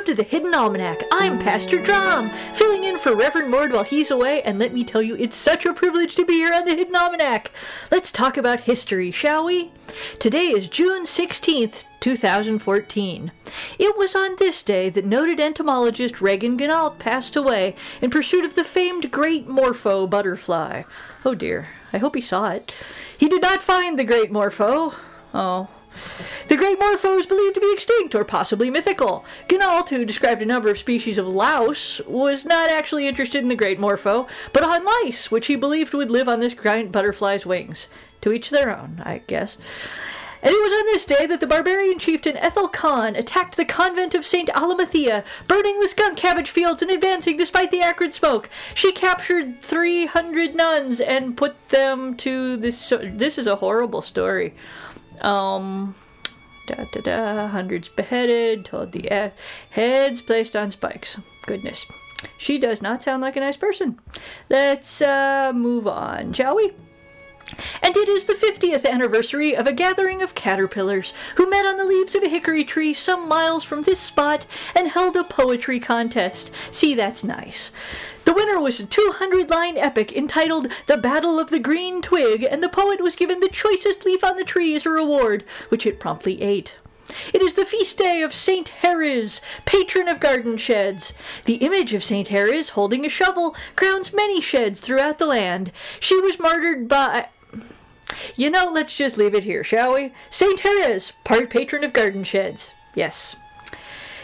Welcome to the Hidden Almanac. I'm Pastor Drom, filling in for Reverend Mord while he's away, and let me tell you, it's such a privilege to be here on the Hidden Almanac. Let's talk about history, shall we? Today is June 16th, 2014. It was on this day that noted entomologist Reagan Gennault passed away in pursuit of the famed great morpho butterfly. Oh dear, I hope he saw it. He did not find the great morpho. Oh, the great morpho is believed to be extinct or possibly mythical. Gennault, who described a number of species of louse, was not actually interested in the great morpho, but on lice, which he believed would live on this giant butterfly's wings. To each their own, I guess. And it was on this day that the barbarian chieftain Ethel Khan attacked the convent of St. Alamothea, burning the skunk cabbage fields and advancing despite the acrid smoke. She captured 300 nuns and put them to this. This is a horrible story. Um, da da da. Hundreds beheaded. Told the heads placed on spikes. Goodness. She does not sound like a nice person. Let's uh, move on, shall we? And it is the 50th anniversary of a gathering of caterpillars who met on the leaves of a hickory tree some miles from this spot and held a poetry contest. See, that's nice. The winner was a 200 line epic entitled The Battle of the Green Twig, and the poet was given the choicest leaf on the tree as a reward, which it promptly ate. It is the feast day of Saint Heriz, patron of garden sheds. The image of Saint Heriz holding a shovel crowns many sheds throughout the land. She was martyred by. You know, let's just leave it here, shall we? Saint Heriz, part patron of garden sheds. Yes.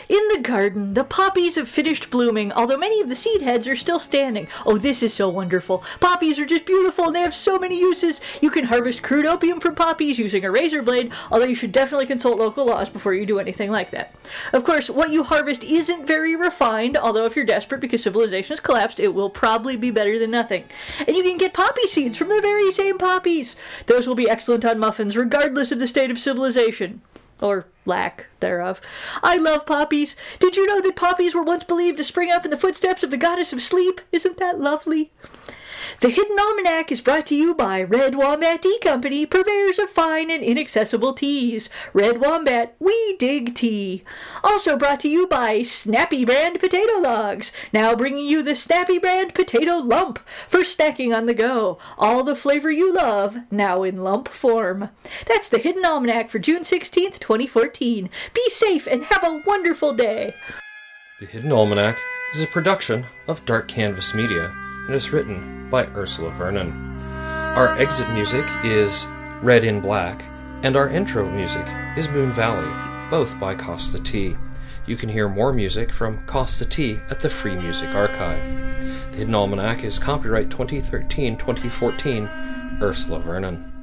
In the garden, the poppies have finished blooming, although many of the seed heads are still standing. Oh, this is so wonderful. Poppies are just beautiful and they have so many uses. You can harvest crude opium from poppies using a razor blade, although you should definitely consult local laws before you do anything like that. Of course, what you harvest isn't very refined, although if you're desperate because civilization has collapsed, it will probably be better than nothing. And you can get poppy seeds from the very same poppies. Those will be excellent on muffins, regardless of the state of civilization or lack thereof. I love poppies. Did you know that poppies were once believed to spring up in the footsteps of the goddess of sleep? Isn't that lovely? The Hidden Almanac is brought to you by Red Wombat Tea Company, purveyors of fine and inaccessible teas. Red Wombat, we dig tea. Also brought to you by Snappy Brand Potato Logs, now bringing you the Snappy Brand Potato Lump for snacking on the go. All the flavor you love, now in lump form. That's the Hidden Almanac for June 16th, 2014. Be safe and have a wonderful day. The Hidden Almanac is a production of Dark Canvas Media and is written by Ursula Vernon. Our exit music is Red in Black, and our intro music is Moon Valley, both by Kosta T. You can hear more music from Kosta T at the Free Music Archive. The Hidden Almanac is copyright 2013 2014, Ursula Vernon.